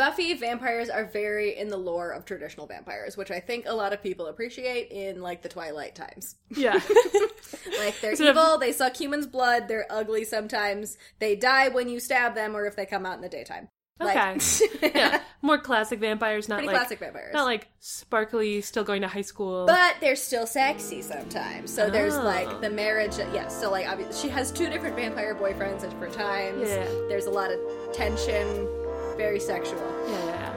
Buffy vampires are very in the lore of traditional vampires, which I think a lot of people appreciate in like the Twilight times. Yeah. Like they're evil, they suck humans' blood, they're ugly sometimes, they die when you stab them or if they come out in the daytime. Okay. Like, yeah. More classic vampires, not Pretty like classic vampires. not like sparkly, still going to high school. But they're still sexy sometimes. So there's Oh. like the marriage. Yes, so like obviously she has two different vampire boyfriends at different times. Yeah. There's a lot of tension, very sexual. yeah.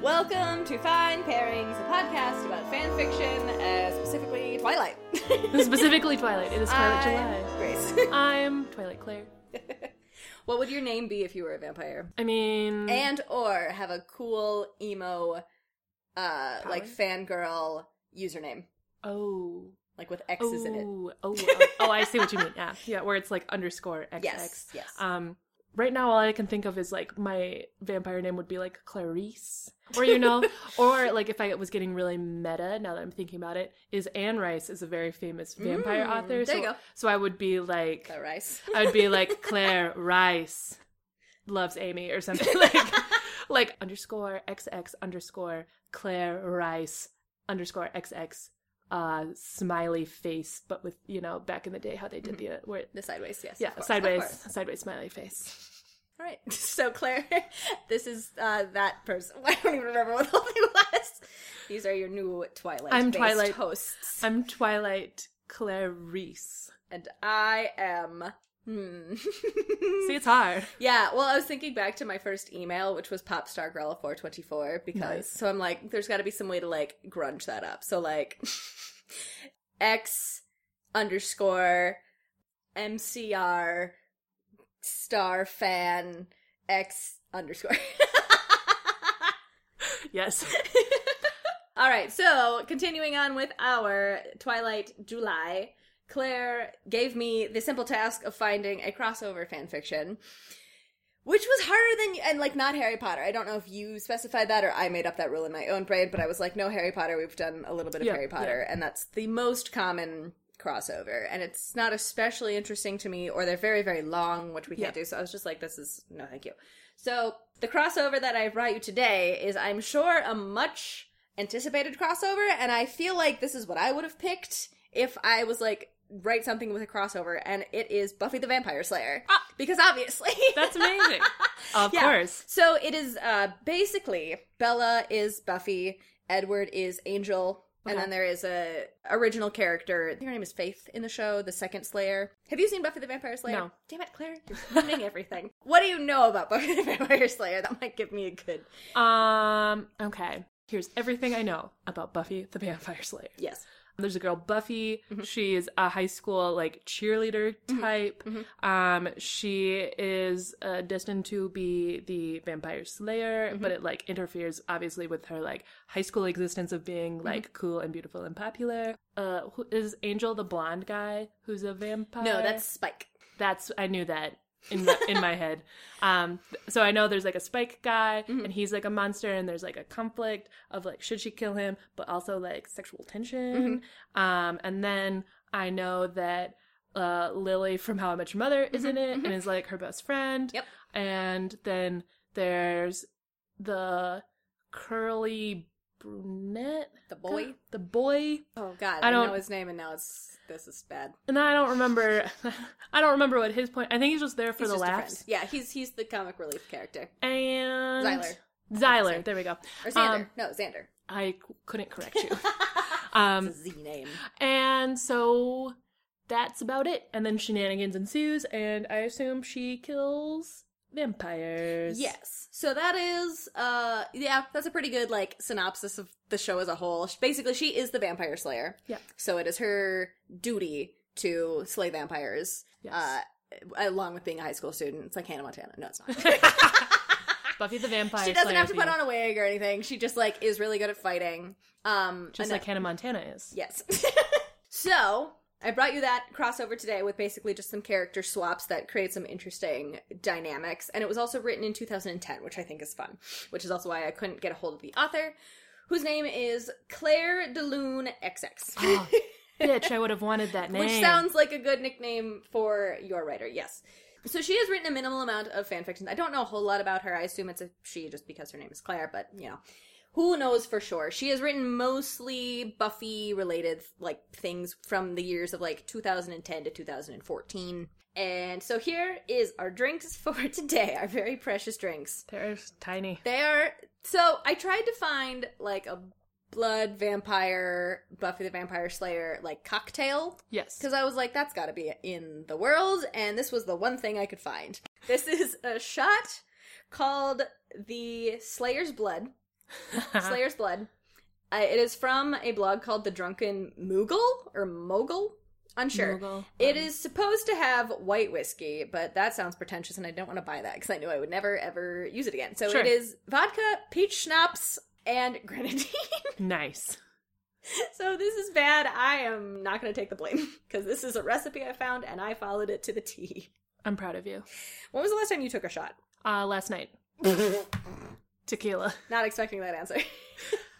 Welcome to Fine Pairings, a podcast about fan fiction, uh, specifically Twilight. Specifically Twilight. It is Twilight I'm July. Grace. I'm Twilight Claire. what would your name be if you were a vampire? I mean, And or have a cool emo, uh, like fangirl username, oh, like with X's in it. oh, oh, oh, oh, I see what you mean. Yeah, yeah, where it's like underscore XX. Yes, yes. Um, right now all I can think of is like my vampire name would be like Clarice, or you know, or like if I was getting really meta. Now that I'm thinking about it, is Anne Rice is a very famous vampire Mm, author. there so, you go. So I would be like, Claire Rice. I would be like Claire Rice loves Amy or something like like underscore XX underscore Claire Rice underscore XX uh smiley face but with you know back in the day how they did the uh, where The sideways, yes. yeah course, sideways sideways smiley face All right. So Claire, this is uh, that person. I don't even remember what the whole thing was. These are your new Twilight. I'm Twilight- hosts, I'm Twilight Claire Reese, and I am. Hmm. see it's hard yeah. Well, I was thinking back to my first email, which was popstargirl424, because Nice. so I'm like, there's got to be some way to like grunge that up. So like, X underscore MCR star fan X underscore. yes All right, so continuing on with our Twilight July, Claire gave me the simple task of finding a crossover fanfiction, which was harder than and like not Harry Potter. I don't know if you specified that or I made up that rule in my own brain, but I was like, no Harry Potter. We've done a little bit of Yeah, Harry Potter, and that's the most common crossover, and it's not especially interesting to me, or they're very very long, which we can't Yeah. do. So I was just like, this is no, thank you. So the crossover that I brought you today is, I'm sure, a much anticipated crossover, and I feel like this is what I would have picked if I was like write something with a crossover, and it is Buffy the Vampire Slayer, Ah. because obviously that's amazing of Yeah. course So it is uh basically Bella is Buffy, Edward is Angel. And then there is a original character. I think her name is Faith in the show, the second Slayer. Have you seen Buffy the Vampire Slayer? No. Damn it, Claire, you're ruining everything. What do you know about Buffy the Vampire Slayer that might give me a good um okay here's everything I know about Buffy the Vampire Slayer yes? There's a girl Buffy. Mm-hmm. She's a high school like cheerleader type. Mm-hmm. Um, she is uh, destined to be the vampire slayer, Mm-hmm. but it like interferes obviously with her like high school existence of being Mm-hmm. like cool and beautiful and popular. Uh, who is Angel the blonde guy who's a vampire? No, that's Spike. that's I knew that in my, in my head. Um, so I know there's like a Spike guy, Mm-hmm. and he's like a monster, and there's like a conflict of like should she kill him, but also like sexual tension. Mm-hmm. Um, and then I know that uh, Lily from How I Met Your Mother is in it and is like her best friend. Mm-hmm. Yep. And then there's the curly brunette, The boy. the boy, Oh God, I I, don't- know his name, and now it's this is bad. and I don't remember. I don't remember what his point. I think he's just there for He's the laughs. Yeah, he's he's the comic relief character. And Xyler. Xyler, there we go. Or Xander. Um, no, Xander. I couldn't correct you. um, Z name. and so that's about it. And then shenanigans ensues, and I assume she kills vampires. Yes. So that is uh yeah, that's a pretty good like synopsis of the show as a whole. Basically, she is the vampire slayer. Yeah. So it is her duty to slay vampires. Yes. Uh along with being a high school student. It's like Hannah Montana. No, it's not. Buffy the Vampire. she doesn't Slayer have to put on a wig or anything. She just like is really good at fighting. Um just like Hannah Montana is. Yes. so I brought you that crossover today with basically just some character swaps that create some interesting dynamics. And it was also written in 2010, which I think is fun, which is also why I couldn't get a hold of the author, whose name is Claire DeLune XX. Oh, ah, bitch, I would have wanted that name. Which sounds like a good nickname for your writer, yes. So she has written a minimal amount of fan fiction. I don't know a whole lot about her. I assume it's a she just because her name is Claire, but you know, who knows for sure. She has written mostly Buffy related like things from the years of like 2010 to 2014. And so here is our drinks for today, our very precious drinks. They're tiny. They are so I tried to find like a blood vampire Buffy the Vampire Slayer like cocktail Yes. because I was like, that's got to be in the world, and this was the one thing I could find. This is a shot called the Slayer's Blood. Slayer's Blood. Uh, it is from a blog called The Drunken Moogle or Mogul. Unsure. Moogle. It is supposed to have white whiskey, but that sounds pretentious, and I don't want to buy that because I knew I would never ever use it again. So Sure. it is vodka, peach schnapps, and grenadine. nice. So this is bad. I am not going to take the blame because this is a recipe I found and I followed it to the T. I'm proud of you. When was the last time you took a shot? Uh, last night. Tequila. Not expecting that answer.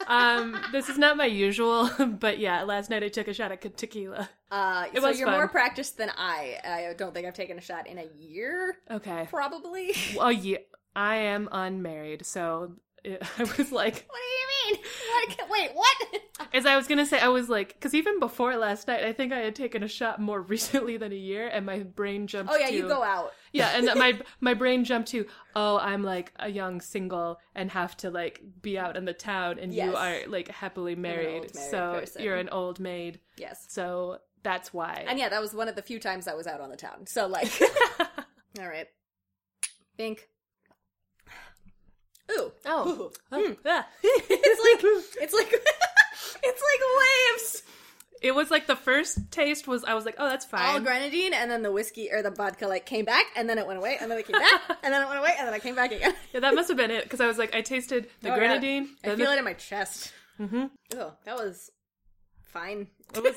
Um, this is not my usual, but yeah, last night I took a shot at tequila. Uh, It so was you're fun. more practiced than I. I don't think I've taken a shot in a year, Okay. probably. Well, yeah, I am unmarried, so it, I was like, what do you mean? What? Wait, what? as I was gonna say, I was like, because even before last night, I think I had taken a shot more recently than a year, and my brain jumped. Oh yeah, to, you go out. Yeah, and my my brain jumped to, oh, I'm like a young single and have to like be out in the town, and Yes. you are like happily married, married so person. you're an old maid. Yes. So that's why. And yeah, that was one of the few times I was out on the town. So like, all right, Bink. Ooh. oh, Ooh. Oh, yeah. It's like it's like it's like waves. it was like the first taste was I was like, oh, that's fine. All grenadine, and then the whiskey or the vodka like came back, and then it went away, and then it came back, and then it went away, and then I came back again. yeah, that must have been it because I was like, I tasted the Oh, yeah. grenadine. I feel the- it in my chest. Mhm. Oh, that was fine. It was-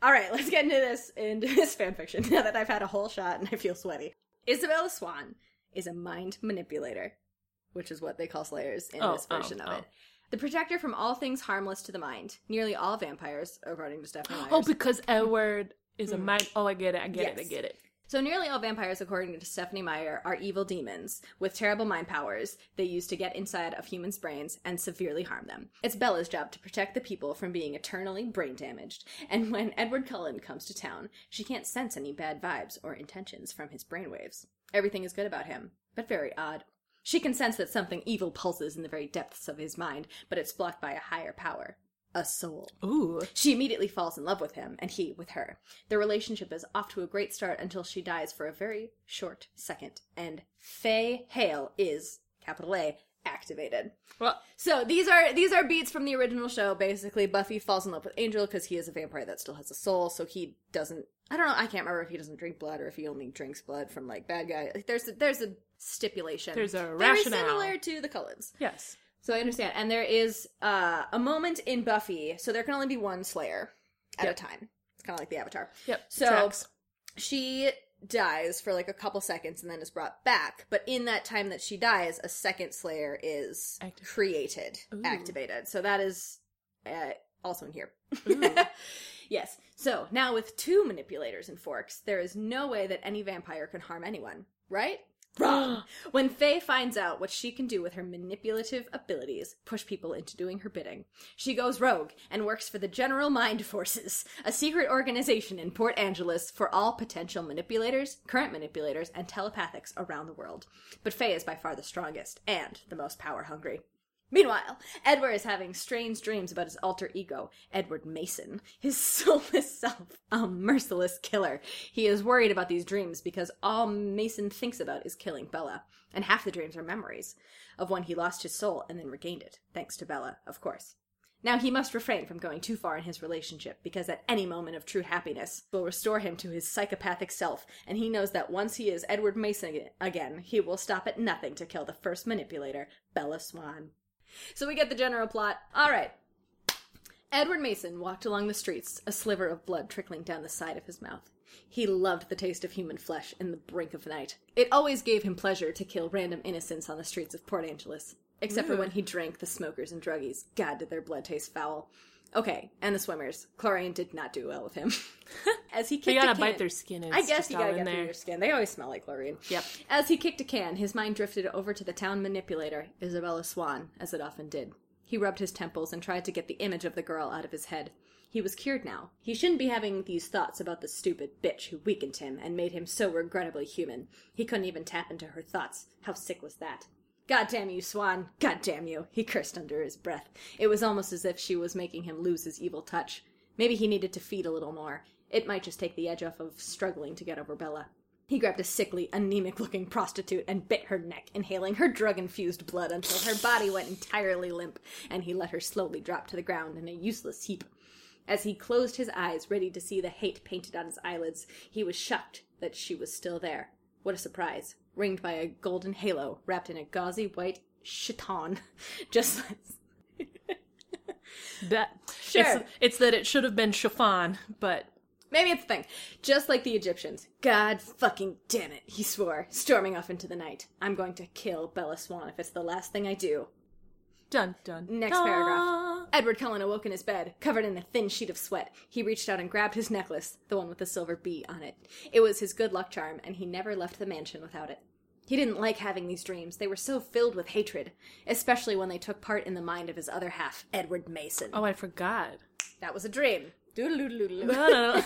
All right, let's get into this into this fan fiction now that I've had a whole shot and I feel sweaty. Isabella Swan is a mind manipulator, which is what they call slayers in Oh, this version oh, of oh. it. The protector from all things harmless to the mind. Nearly all vampires, according to Stephanie oh, Myers. oh, because Edward is a hmm. mind. Oh, I get it. I get it. I get it. So nearly all vampires, according to Stephenie Meyer, are evil demons with terrible mind powers they use to get inside of humans' brains and severely harm them. It's Bella's job to protect the people from being eternally brain damaged, and when Edward Cullen comes to town, she can't sense any bad vibes or intentions from his brainwaves. Everything is good about him, but very odd. She can sense that something evil pulses in the very depths of his mind, but it's blocked by a higher power. A soul. Ooh. She immediately falls in love with him, and he with her. Their relationship is off to a great start until she dies for a very short second, and Faye Hale is capital A activated. Well, So these are these are beats from the original show. Basically, Buffy falls in love with Angel because he is a vampire that still has a soul, so he doesn't. I don't know. I can't remember if he doesn't drink blood or if he only drinks blood from like bad guy. There's a, there's a stipulation. There's a very rationale. similar to the Cullens. yes. So I understand. And there is uh, a moment in Buffy, so there can only be one Slayer at Yep. a time. It's kind of like the Avatar. Yep. So Tracks. she dies for like a couple seconds and then is brought back. But in that time that she dies, a second Slayer is created, Ooh. activated. So that is uh, also in here. Yes. So now with two manipulators and forks, there is no way that any vampire can harm anyone, right? Wrong. when Faye finds out what she can do with her manipulative abilities, push people into doing her bidding, she goes rogue and works for the General Mind Forces, a secret organization in Port Angeles for all potential manipulators, current manipulators, and telepathics around the world. But Faye is by far the strongest and the most power hungry. Meanwhile, Edward is having strange dreams about his alter ego, Edward Mason, his soulless self, a merciless killer. He is worried about these dreams because all Mason thinks about is killing Bella, and half the dreams are memories of when he lost his soul and then regained it, thanks to Bella, of course. Now he must refrain from going too far in his relationship because at any moment of true happiness will restore him to his psychopathic self, and he knows that once he is Edward Mason again, he will stop at nothing to kill the first manipulator, Bella Swan. So we get the general plot. All right. Edward Mason walked along the streets, a sliver of blood trickling down the side of his mouth. He loved the taste of human flesh in the brink of night. It always gave him pleasure to kill random innocents on the streets of Port Angeles. Except for when he drank the smokers and druggies. God, did their blood taste foul. Okay, and the swimmers. Chlorine did not do well with him. As he kicked They gotta can, bite their skin. I guess you gotta get through there. your skin. They always smell like chlorine. Yep. As he kicked a can, his mind drifted over to the town manipulator, Isabella Swan, as it often did. He rubbed his temples and tried to get the image of the girl out of his head. He was cured now. He shouldn't be having these thoughts about the stupid bitch who weakened him and made him so regrettably human. He couldn't even tap into her thoughts. How sick was that? God damn you, Swan! God damn you! He cursed under his breath. It was almost as if she was making him lose his evil touch. Maybe he needed to feed a little more. It might just take the edge off of struggling to get over Bella. He grabbed a sickly, anemic looking prostitute and bit her neck, inhaling her drug infused blood until her body went entirely limp, and he let her slowly drop to the ground in a useless heap. As he closed his eyes, ready to see the hate painted on his eyelids, he was shocked that she was still there. What a surprise! Ringed by a golden halo wrapped in a gauzy white chiton. Just That Sure. It's, it's that it should have been chiffon, but Maybe it's a thing. Just like the Egyptians. God fucking damn it, he swore, storming off into the night. I'm going to kill Bella Swan if it's the last thing I do. Done, done. Next Dun. paragraph. Edward Cullen awoke in his bed, covered in a thin sheet of sweat. He reached out and grabbed his necklace, the one with the silver B on it. It was his good luck charm, and he never left the mansion without it. He didn't like having these dreams. They were so filled with hatred, especially when they took part in the mind of his other half, Edward Mason. Oh, I forgot. That was a dream.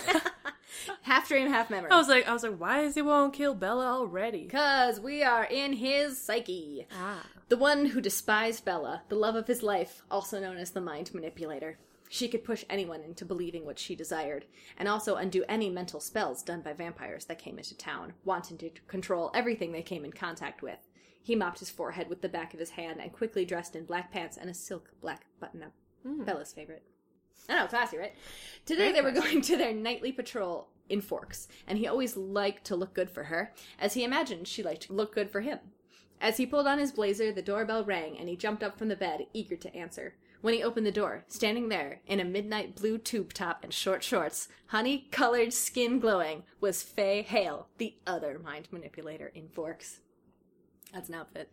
Half dream, half memory. I was like, I was like, why is he won't kill Bella already? Because we are in his psyche. Ah, The one who despised Bella, the love of his life, also known as the mind manipulator. She could push anyone into believing what she desired, and also undo any mental spells done by vampires that came into town, wanting to control everything they came in contact with. He mopped his forehead with the back of his hand and quickly dressed in black pants and a silk black button up. Bella's favorite. I know, classy, right? Today Very they were going to their nightly patrol in Forks, and he always liked to look good for her, as he imagined she liked to look good for him. As he pulled on his blazer, the doorbell rang, and he jumped up from the bed, eager to answer. When he opened the door, standing there, in a midnight blue tube top and short shorts, honey colored skin glowing, was Faye Hale, the other mind manipulator in Forks. That's an outfit.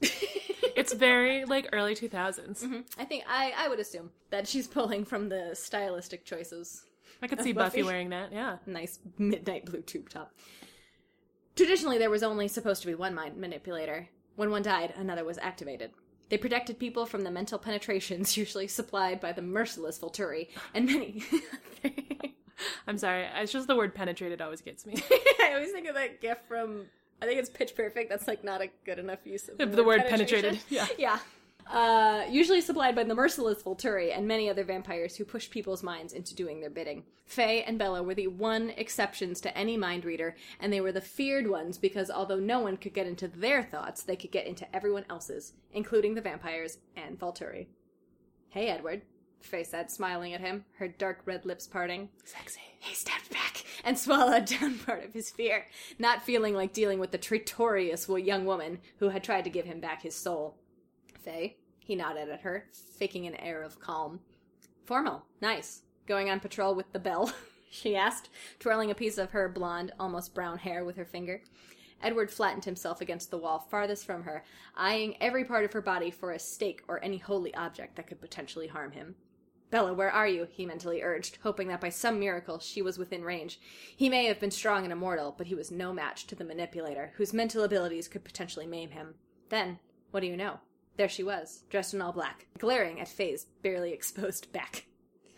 it's very like early two mm-hmm. I think I, I would assume that she's pulling from the stylistic choices I could see Buffy Buffy. wearing that. Yeah. nice midnight blue tube top. Traditionally, there was only supposed to be one mind manipulator. When one died, another was activated. They protected people from the mental penetrations usually supplied by the merciless Volturi, and many. I'm sorry. It's just the word penetrated always gets me. I always think of that gif from. I think it's Pitch Perfect. That's like not a good enough use of The word penetration. penetrated, yeah. Yeah. Uh, usually supplied by the merciless Volturi and many other vampires who push people's minds into doing their bidding. Faye and Bella were the one exceptions to any mind reader, and they were the feared ones because although no one could get into their thoughts, they could get into everyone else's, including the vampires and Volturi. Hey, Edward, Faye said, smiling at him, her dark red lips parting. Sexy. He stepped back and swallowed down part of his fear, not feeling like dealing with the traitorous young woman who had tried to give him back his soul. Faye, he nodded at her, faking an air of calm. Formal, nice. Going on patrol with the bell? she asked, twirling a piece of her blonde, almost brown hair with her finger. Edward flattened himself against the wall farthest from her, eyeing every part of her body for a stake or any holy object that could potentially harm him. Bella, where are you? he mentally urged, hoping that by some miracle she was within range. He may have been strong and immortal, but he was no match to the manipulator, whose mental abilities could potentially maim him. Then, what do you know? There she was, dressed in all black, glaring at Faye's barely exposed back.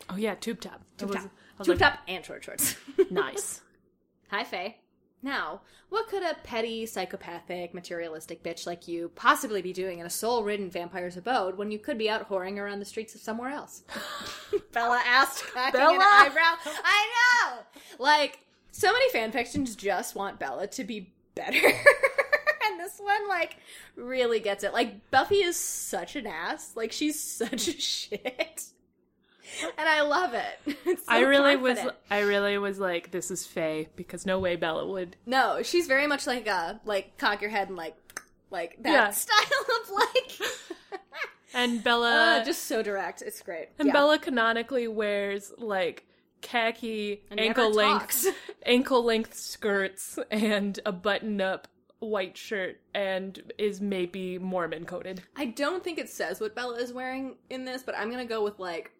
Oh yeah, tube top. Tube top. Tube like, top and short shorts. Nice. Hi, Faye. Now, what could a petty, psychopathic, materialistic bitch like you possibly be doing in a soul ridden vampire's abode when you could be out whoring around the streets of somewhere else? Bella asked, cocking an eyebrow. I know! Like, so many fanfictions just want Bella to be better. and this one, like, really gets it. Like, Buffy is such an ass. Like, she's such a shit. And I love it. It's so I really was. I really was like, this is Faye because no way Bella would. No, she's very much like uh like cock your head and like like that Yeah. style of like And Bella. uh, just so direct. It's great. and Yeah. Bella canonically wears like khaki And ankle length ankle length skirts and a button up white shirt and is maybe Mormon coated. I don't think it says what Bella is wearing in this, but I'm gonna go with like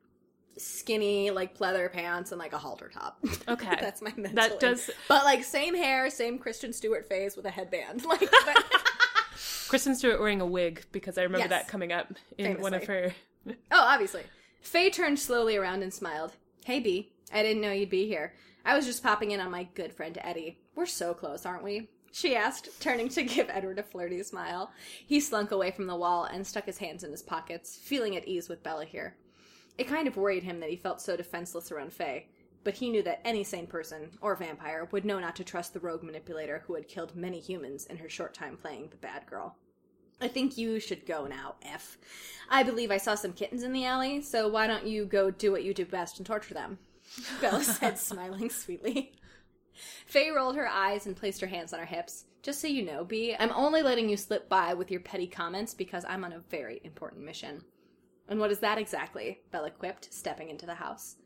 skinny like pleather pants and like a halter top. Okay. That's my mental. That does- But like same hair, same Kristen Stewart face with a headband. Like but- Kristen Stewart wearing a wig because I remember Yes. that coming up in one of her. Oh, obviously. Faye turned slowly around and smiled. Hey, B. I didn't know you'd be here. I was just popping in on my good friend Eddie. We're so close, aren't we? She asked, turning to give Edward a flirty smile. He slunk away from the wall and stuck his hands in his pockets, feeling at ease with Bella here. It kind of worried him that he felt so defenseless around Faye, but he knew that any sane person, or vampire, would know not to trust the rogue manipulator who had killed many humans in her short time playing the bad girl. I think you should go now, F. I believe I saw some kittens in the alley, so why don't you go do what you do best and torture them? Bella said, smiling sweetly. Faye rolled her eyes and placed her hands on her hips. Just so you know, B, I'm only letting you slip by with your petty comments because I'm on a very important mission. And what is that exactly? Bella quipped, stepping into the house.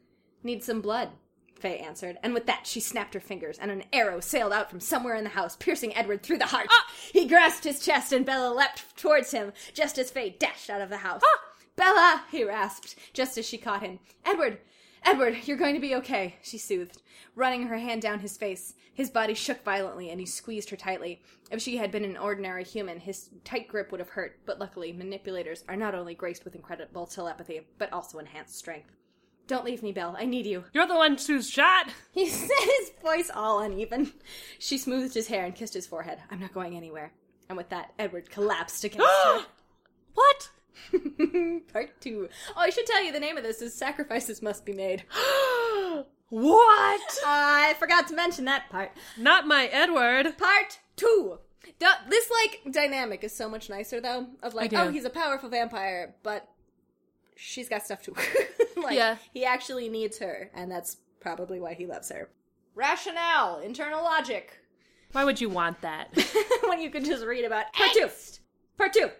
Need some blood, Faye answered, and with that she snapped her fingers, and an arrow sailed out from somewhere in the house, piercing Edward through the heart. Ah! He grasped his chest, and Bella leapt towards him, just as Faye dashed out of the house. Ah! Bella! he rasped, just as she caught him. Edward! Edward, you're going to be okay, she soothed, running her hand down his face. His body shook violently, and he squeezed her tightly. If she had been an ordinary human, his tight grip would have hurt, but luckily, manipulators are not only graced with incredible telepathy, but also enhanced strength. Don't leave me, Belle. I need you. You're the one who's shot. He said his voice all uneven. She smoothed his hair and kissed his forehead. I'm not going anywhere. And with that, Edward collapsed against her. what? Part two. Oh, I should tell you the name of this is Sacrifices Must Be Made. what? I forgot to mention that part. Not my Edward. Part two. Du- this like dynamic is so much nicer though. Of like, oh, he's a powerful vampire, but she's got stuff too. like, Yeah. he actually needs her, and that's probably why he loves her. Rationale, internal logic. Why would you want that? when you can just read about part two. Part two.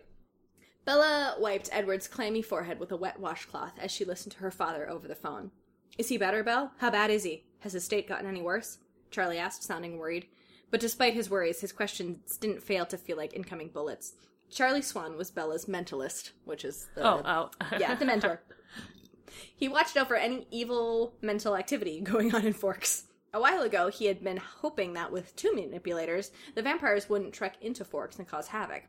Bella wiped Edward's clammy forehead with a wet washcloth as she listened to her father over the phone. Is he better, Belle? How bad is he? Has his state gotten any worse? Charlie asked, sounding worried. But despite his worries, his questions didn't fail to feel like incoming bullets. Charlie Swan was Bella's mentalist, which is the Oh, oh. yeah, the mentor. He watched over any evil mental activity going on in Forks. A while ago, he had been hoping that with two manipulators, the vampires wouldn't trek into Forks and cause havoc.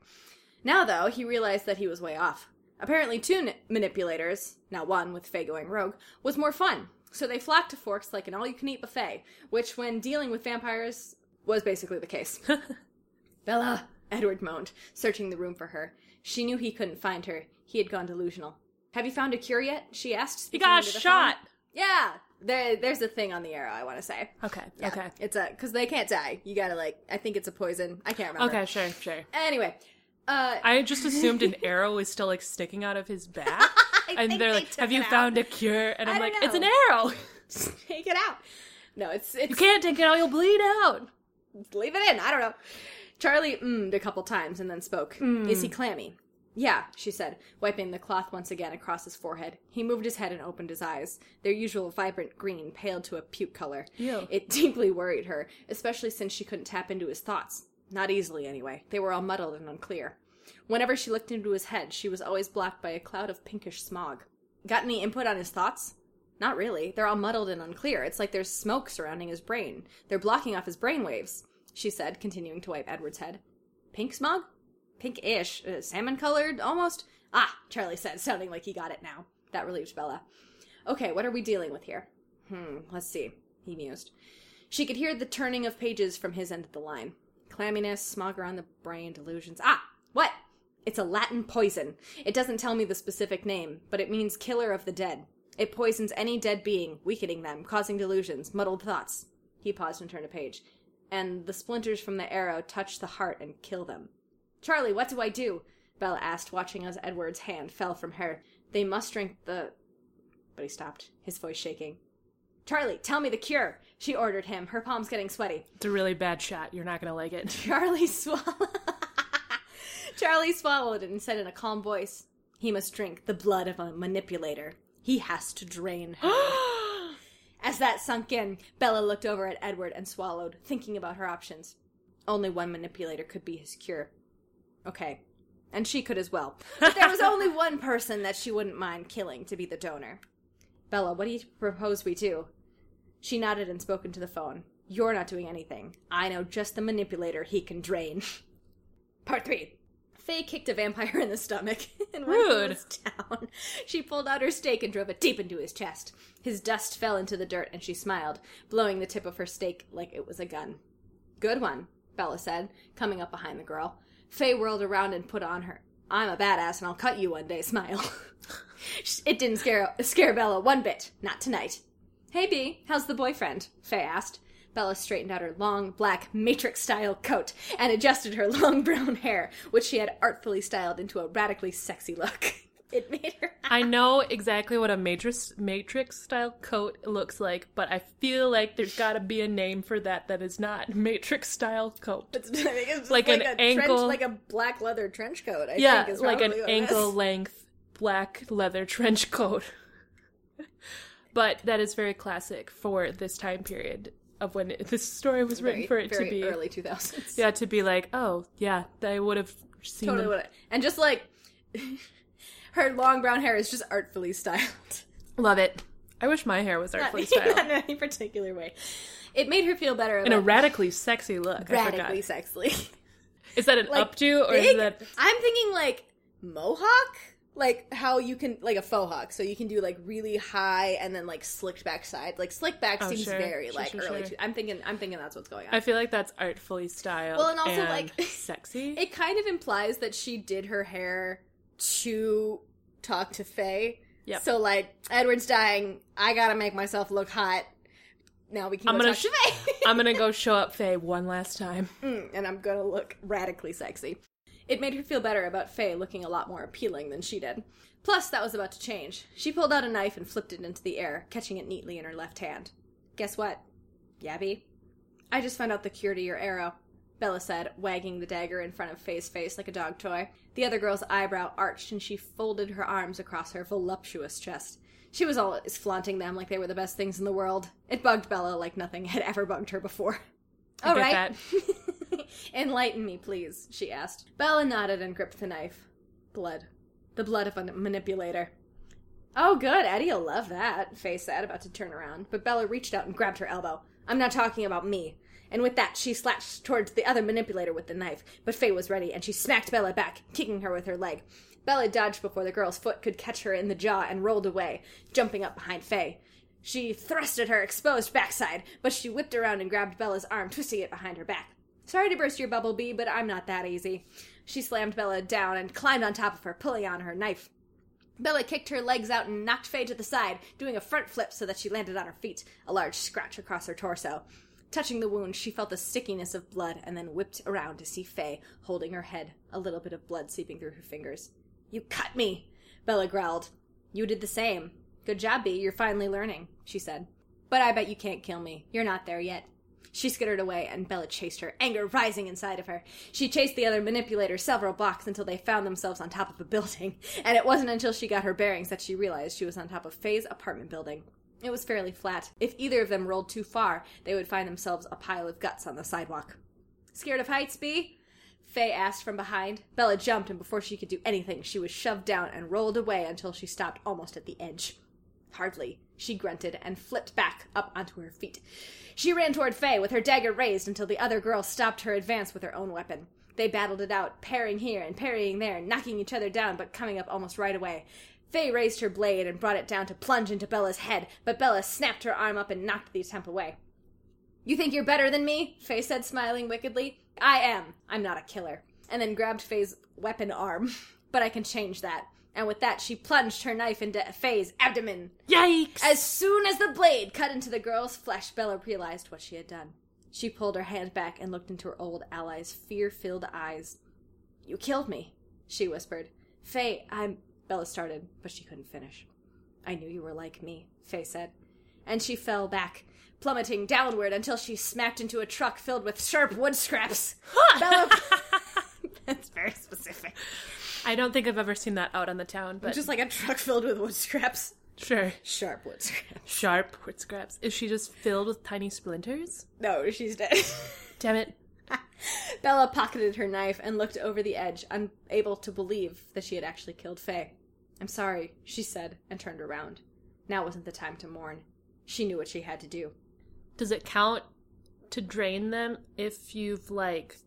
Now, though, he realized that he was way off. Apparently, two n- manipulators, now one with Faye going rogue, was more fun. So they flocked to Forks like an all you can eat buffet, which, when dealing with vampires, was basically the case. Bella, Edward moaned, searching the room for her. She knew he couldn't find her. He had gone delusional. Have you found a cure yet? She asked. He got shot. phone. Yeah, there, there's a thing on the arrow. I want to say. Okay. Yeah, Okay. It's a because they can't die. You gotta like. I think it's a poison. I can't remember. Okay. Sure. Sure. Anyway, uh, I just assumed an arrow was still like sticking out of his back, I and think they're they like, "Have you out. found a cure?" And I'm like, don't "It's an arrow. take it out. No, it's it's You can't take it out. You'll bleed out." leave it in. I don't know. Charlie mmm'd a couple times and then spoke. Mm. Is he clammy? Yeah, she said, wiping the cloth once again across his forehead. He moved his head and opened his eyes. Their usual vibrant green paled to a puke color. Ew. It deeply worried her, especially since she couldn't tap into his thoughts. Not easily, anyway. They were all muddled and unclear. Whenever she looked into his head, she was always blocked by a cloud of pinkish smog. Got any input on his thoughts? Not really. They're all muddled and unclear. It's like there's smoke surrounding his brain. They're blocking off his brain waves, she said, continuing to wipe Edward's head. Pink smog? Pink-ish. Uh, salmon-colored, almost? Ah, Charlie said, sounding like he got it now. That relieved Bella. Okay, what are we dealing with here? Hmm, let's see, he mused. She could hear the turning of pages from his end of the line. Clamminess, smog around the brain, delusions. Ah, what? It's a Latin poison. It doesn't tell me the specific name, but it means killer of the dead. It poisons any dead being, weakening them, causing delusions, muddled thoughts. He paused and turned a page. And the splinters from the arrow touch the heart and kill them. Charlie, what do I do? Bella asked, watching as Edward's hand fell from her. They must drink the. But he stopped, his voice shaking. Charlie, tell me the cure, she ordered him, her palms getting sweaty. It's a really bad shot. You're not gonna like it. Charlie swallowed. Charlie swallowed it and said in a calm voice, He must drink the blood of a manipulator. He has to drain her. As that sunk in, Bella looked over at Edward and swallowed, thinking about her options. Only one manipulator could be his cure. Okay. And she could as well. But there was only one person that she wouldn't mind killing to be the donor. Bella, what do you propose we do? She nodded and spoke into the phone. You're not doing anything. I know just the manipulator he can drain. Part 3. Faye kicked a vampire in the stomach, and when Rude. he was down, she pulled out her stake and drove it deep into his chest. His dust fell into the dirt, and she smiled, blowing the tip of her stake like it was a gun. Good one, Bella said, coming up behind the girl. Faye whirled around and put on her I'm a badass and I'll cut you one day smile. it didn't scare scare Bella one bit. Not tonight. Hey B, how's the boyfriend? Faye asked. Bella straightened out her long, black, matrix style coat and adjusted her long brown hair, which she had artfully styled into a radically sexy look. It made her. I know exactly what a matrix matrix style coat looks like, but I feel like there's got to be a name for that that is not matrix style coat. It's, it's Like like, an a ankle- trench, like a black leather trench coat. I yeah, think is like an probably what it is. ankle length black leather trench coat. But that is very classic for this time period of when it, this story was written Very, for it to be early two thousands. yeah to be like oh yeah I would have seen totally and just like her long brown hair is just artfully styled. love it. I wish my hair was Not, artfully not styled in any particular way. It made her feel better. in a radically sexy look. Radically sexily. Is that an like, updo or Big? is that I'm thinking like mohawk, like how you can like a faux hawk, so you can do like really high and then like slicked back side. Like slick back Oh, seems sure. very Sure, like sure, early. Two, I'm thinking. I'm thinking that's what's going on. I feel like that's artfully styled. Well, and also, like- sexy. it kind of implies that she did her hair to talk to Faye. Yep. So like Edward's dying. I gotta make myself look hot. Now we can I'm go gonna Faye. I'm gonna go show up Faye one last time. Mm, and I'm gonna look radically sexy. It made her feel better about Faye looking a lot more appealing than she did. Plus, that was about to change. She pulled out a knife and flipped it into the air, catching it neatly in her left hand. Guess what? Yabby? I just found out the cure to your arrow, Bella said, wagging the dagger in front of Faye's face like a dog toy. The other girl's eyebrow arched and she folded her arms across her voluptuous chest. She was always flaunting them like they were the best things in the world. It bugged Bella like nothing had ever bugged her before. I All get right. Enlighten me, please, she asked. Bella nodded and gripped the knife. Blood. The blood of a manipulator. Oh, good. Eddie'll love that, Faye said, about to turn around. But Bella reached out and grabbed her elbow. I'm not talking about me. And with that, she slashed towards the other manipulator with the knife. But Faye was ready, and she smacked Bella back, kicking her with her leg. Bella dodged before the girl's foot could catch her in the jaw and rolled away, jumping up behind Faye. She thrust at her exposed backside, but she whipped around and grabbed Bella's arm, twisting it behind her back. Sorry to burst your bubble, Bee, but I'm not that easy. She slammed Bella down and climbed on top of her, pulling on her knife. Bella kicked her legs out and knocked Faye to the side, doing a front flip so that she landed on her feet, a large scratch across her torso. Touching the wound, she felt the stickiness of blood and then whipped around to see Faye holding her head, a little bit of blood seeping through her fingers. You cut me! Bella growled. You did the same. Good job, Bee. You're finally learning, she said. But I bet you can't kill me. You're not there yet. She skittered away, and Bella chased her, anger rising inside of her. She chased the other manipulator several blocks until they found themselves on top of a building, and it wasn't until she got her bearings that she realized she was on top of Faye's apartment building. It was fairly flat. If either of them rolled too far, they would find themselves a pile of guts on the sidewalk. Scared of heights, Bee? Faye asked from behind. Bella jumped, and before she could do anything, she was shoved down and rolled away until she stopped almost at the edge. Hardly. She grunted and flipped back up onto her feet. She ran toward Faye with her dagger raised until the other girl stopped her advance with her own weapon. They battled it out, parrying here and parrying there, knocking each other down but coming up almost right away. Faye raised her blade and brought it down to plunge into Bella's head, but Bella snapped her arm up and knocked the attempt away. You think you're better than me? Faye said, smiling wickedly. I am. I'm not a killer. And then grabbed Faye's weapon arm. but I can change that. And with that, she plunged her knife into Faye's abdomen. Yikes! As soon as the blade cut into the girl's flesh, Bella realized what she had done. She pulled her hand back and looked into her old ally's fear filled eyes. You killed me, she whispered. Faye, I'm. Bella started, but she couldn't finish. I knew you were like me, Faye said. And she fell back, plummeting downward until she smacked into a truck filled with sharp wood scraps. Bella. That's very specific. I don't think I've ever seen that out on the town, but Just like a truck filled with wood scraps. sure. Sharp wood scraps. Sharp wood scraps. Is she just filled with tiny splinters? No, she's dead. Damn it. Bella pocketed her knife and looked over the edge, unable to believe that she had actually killed Faye. I'm sorry, she said, and turned around. Now wasn't the time to mourn. She knew what she had to do. Does it count to drain them if you've like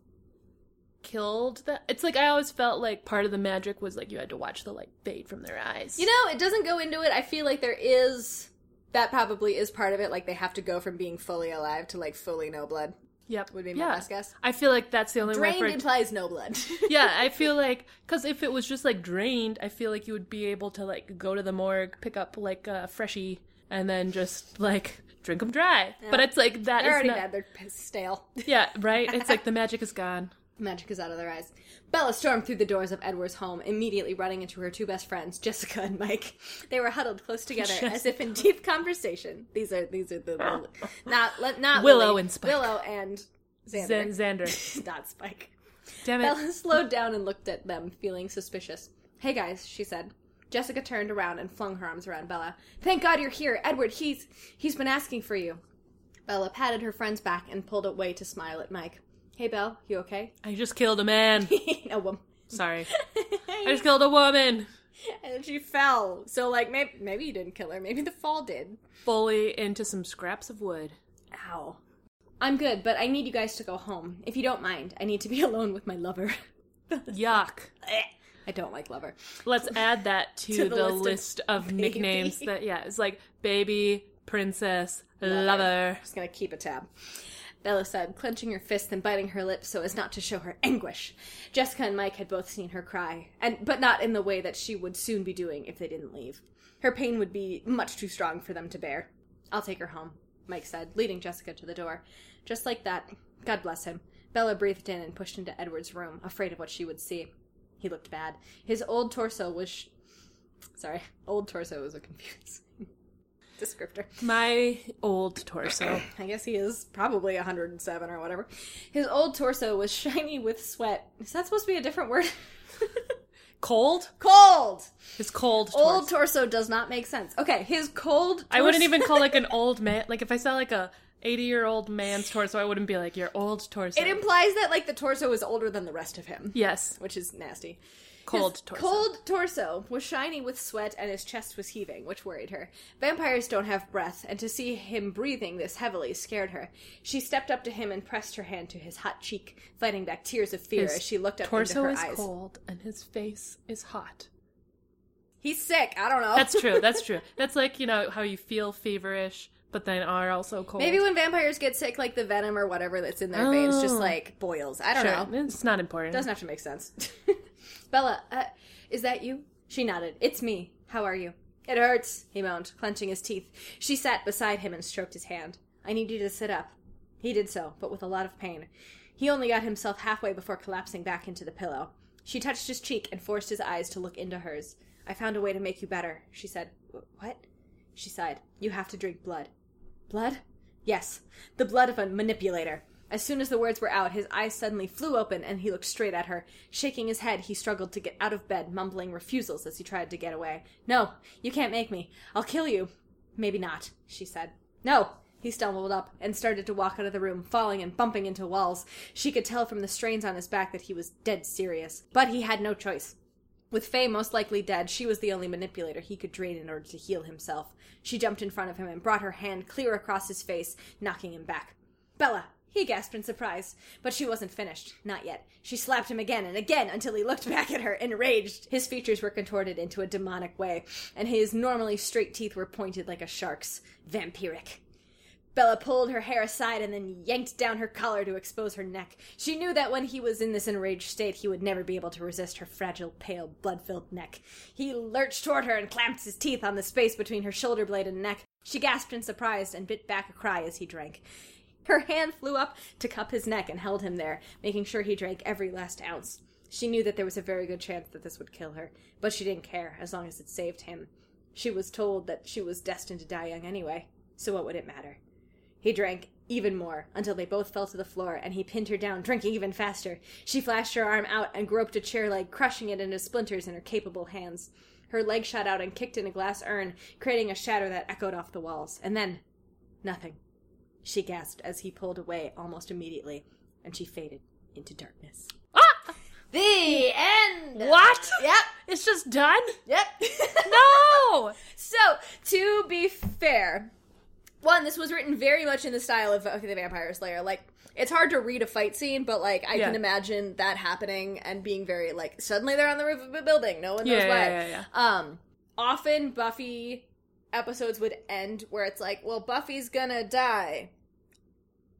killed that. It's like I always felt like part of the magic was like you had to watch the like fade from their eyes. You know, it doesn't go into it. I feel like there is that probably is part of it. Like they have to go from being fully alive to like fully no blood. Yep. Would be my yeah. best guess. I feel like that's the only way Drained implies no blood. yeah, I feel like because if it was just like drained, I feel like you would be able to like go to the morgue, pick up like a freshie, and then just like drink them dry. But it's like that They're is already not- bad. They're stale. Yeah, right. It's like the magic is gone. Magic is out of their eyes. Bella stormed through the doors of Edward's home, immediately running into her two best friends, Jessica and Mike. They were huddled close together, as if in deep conversation. These are these are the, the not not Willow Lily. and Spike. Willow and Xander, Zan- Xander. not Spike. Damn it. Bella slowed down and looked at them, feeling suspicious. Hey guys, she said. Jessica turned around and flung her arms around Bella. Thank God you're here, Edward. He's he's been asking for you. Bella patted her friend's back and pulled away to smile at Mike. Hey, Belle, you okay? I just killed a man. no, woman. Sorry. I just killed a woman. and she fell. So, like, maybe maybe you didn't kill her. Maybe the fall did. Fully into some scraps of wood. Ow. I'm good, but I need you guys to go home. If you don't mind, I need to be alone with my lover. Yuck. I don't like lover. Let's add that to, To the the, list list, of of, nicknames that yeah, it's like baby, princess, lover. Just gonna keep a tab. Bella said, clenching her fist and biting her lips so as not to show her anguish. Jessica and Mike had both seen her cry, and but not in the way that she would soon be doing if they didn't leave. Her pain would be much too strong for them to bear. I'll take her home, Mike said, leading Jessica to the door. Just like that. God bless him. Bella breathed in and pushed into Edward's room, afraid of what she would see. He looked bad. His old torso was. Sh- Sorry, old torso was a confusing descriptor. My old torso. I guess he is probably 107 or whatever. His old torso was shiny with sweat. Is that supposed to be a different word? Cold? cold! His cold torso. Old torso does not make sense. Okay, his cold torso. I wouldn't even call like an old man. Like if I saw like a 80 year old man's torso, I wouldn't be like your old torso. It implies that, like, the torso is older than the rest of him, yes, which is nasty. Cold His torso. Cold torso was shiny with sweat and his chest was heaving, which worried her. Vampires don't have breath, and to see him breathing this heavily scared her. She stepped up to him and pressed her hand to his hot cheek, fighting back tears of fear His as she looked up torso into her eyes. Torso is cold and his face is hot. He's sick. I don't know. That's true. That's true. That's like you know how you feel feverish, but then are also cold. Maybe when vampires get sick, like the venom or whatever that's in their veins just Oh. like boils. I don't Sure, know. it's not important. Doesn't have to make sense. Bella, uh, is that you? She nodded. It's me. How are you? It hurts, he moaned, clenching his teeth. She sat beside him and stroked his hand. I need you to sit up. He did so, but with a lot of pain. He only got himself halfway before collapsing back into the pillow. She touched his cheek and forced his eyes to look into hers. I found a way to make you better, she said. What? She sighed. You have to drink blood. Blood? Yes, the blood of a manipulator. As soon as the words were out, his eyes suddenly flew open and he looked straight at her. Shaking his head, he struggled to get out of bed, mumbling refusals as he tried to get away. No, you can't make me. I'll kill you. Maybe not, she said. No! He stumbled up and started to walk out of the room, falling and bumping into walls. She could tell from the strains on his back that he was dead serious. But he had no choice. With Faye most likely dead, she was the only manipulator he could drain in order to heal himself. She jumped in front of him and brought her hand clear across his face, knocking him back. Bella! He gasped in surprise, but she wasn't finished. Not yet. She slapped him again and again until he looked back at her, enraged. His features were contorted into a demonic way, and his normally straight teeth were pointed like a shark's. Vampiric. Bella pulled her hair aside and then yanked down her collar to expose her neck. She knew that when he was in this enraged state, he would never be able to resist her fragile, pale, blood filled neck. He lurched toward her and clamped his teeth on the space between her shoulder blade and neck. She gasped in surprise and bit back a cry as he drank. Her hand flew up to cup his neck and held him there, making sure he drank every last ounce. She knew that there was a very good chance that this would kill her, but she didn't care as long as it saved him. She was told that she was destined to die young anyway, so what would it matter? He drank even more until they both fell to the floor and he pinned her down, drinking even faster. She flashed her arm out and groped a chair leg, crushing it into splinters in her capable hands. Her leg shot out and kicked in a glass urn, creating a shatter that echoed off the walls. And then, nothing. She gasped as he pulled away almost immediately, and she faded into darkness. Ah! The end. What? Yep. It's just done? Yep. No! So, to be fair, one, this was written very much in the style of Buffy the Vampire Slayer. Like, it's hard to read a fight scene, but like I Yeah. can imagine that happening and being very like suddenly they're on the roof of a building, no one knows Yeah, why. yeah, yeah, Um, often Buffy episodes would end where it's like, well, Buffy's gonna die.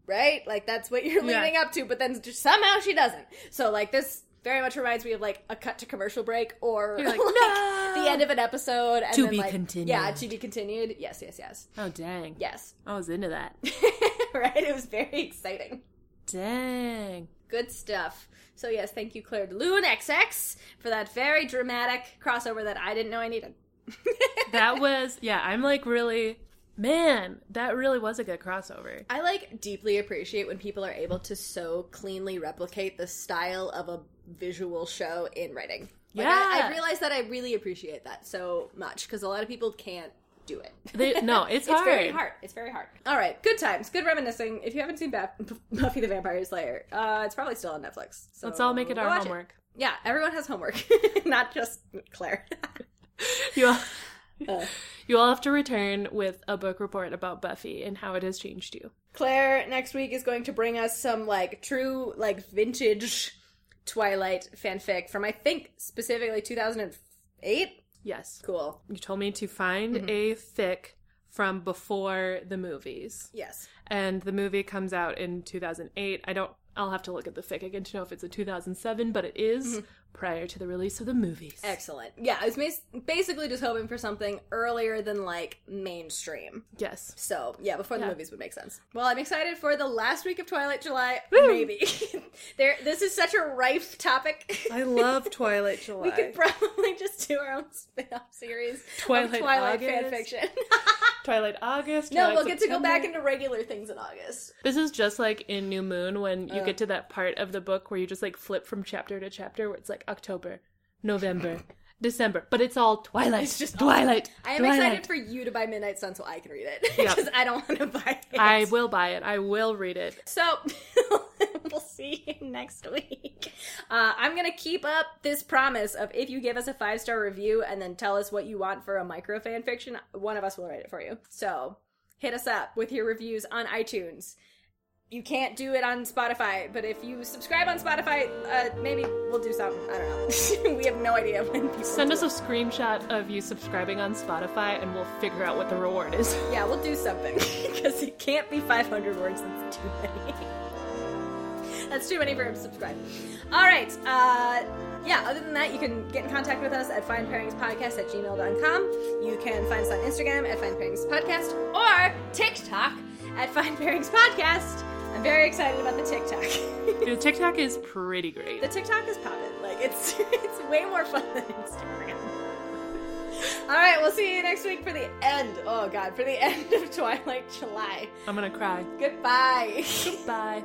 Right? Like that's what you're Yeah. leading up to, but then somehow she doesn't. So like this very much reminds me of like a cut to commercial break or like, like, "No!" the end of an episode and To then, be like, continued. Yeah, to be continued. Yes, yes, yes. Oh, dang. Yes. I was into that. right? It was very exciting. Dang. Good stuff. So yes, thank you, Claire DeLune XX, for that very dramatic crossover that I didn't know I needed. That was, yeah, I'm like really, man, that really was a good crossover. I like deeply appreciate when people are able to so cleanly replicate the style of a visual show in writing. Like, Yeah. I realize that I really appreciate that so much because a lot of people can't do it. They, no, it's, It's hard. very hard. It's very hard. All right, good times, good reminiscing. If you haven't seen Buffy the Vampire Slayer, uh, it's probably still on Netflix. So Let's all make it our homework. Yeah, everyone has homework, not just Claire. You all, Uh. you all have to return with a book report about Buffy and how it has changed you. Claire next week is going to bring us some like true like vintage Twilight fanfic from I think specifically 2008. Yes. Cool. You told me to find Mm-hmm. a fic from before the movies. Yes. And the movie comes out in 2008. I don't, I'll have to look at the fic again to know if it's a 2007, but it is Mm-hmm. Prior to the release of the movies. Excellent. Yeah, I was mas- basically just hoping for something earlier than like mainstream. Yes. So yeah, before the Yeah. movies would make sense. Well, I'm excited for the last week of Twilight July. Woo! Maybe there. This is such a rife topic. I love Twilight July. we could probably just do our own spin-off series Twilight of Twilight August. fanfiction. Twilight August. no, we'll get to go back into regular things in August. This is just like in New Moon when you Uh. get to that part of the book where you just like flip from chapter to chapter where it's like October, November, December, but it's all Twilight. It's just Twilight. I am Twilight. excited for you to buy Midnight Sun so I can read it because I don't want to buy it. I will buy it. I will read it. So we'll see you next week. Uh, I'm gonna keep up this promise of if you give us a five star review and then tell us what you want for a micro fan fiction, one of us will write it for you. So hit us up with your reviews on iTunes. You can't do it on Spotify, but if you subscribe on Spotify, uh, maybe we'll do something. I don't know. we have no idea when people Send us a screenshot of you subscribing on Spotify and we'll figure out what the reward is. Yeah, we'll do something because it can't be 500 words. That's too many. That's too many for him to subscribe. All right. Uh, yeah, other than that, you can get in contact with us at findpairingspodcast at gmail.com. You can find us on Instagram at findpairingspodcast or TikTok at findpairingspodcast. I'm very excited about the TikTok. the TikTok is pretty great. the TikTok is popping. Like, it's, it's way more fun than Instagram. All right, we'll see you next week for the end. Oh, God, for the end of Twilight July. I'm gonna cry. Goodbye. Bye.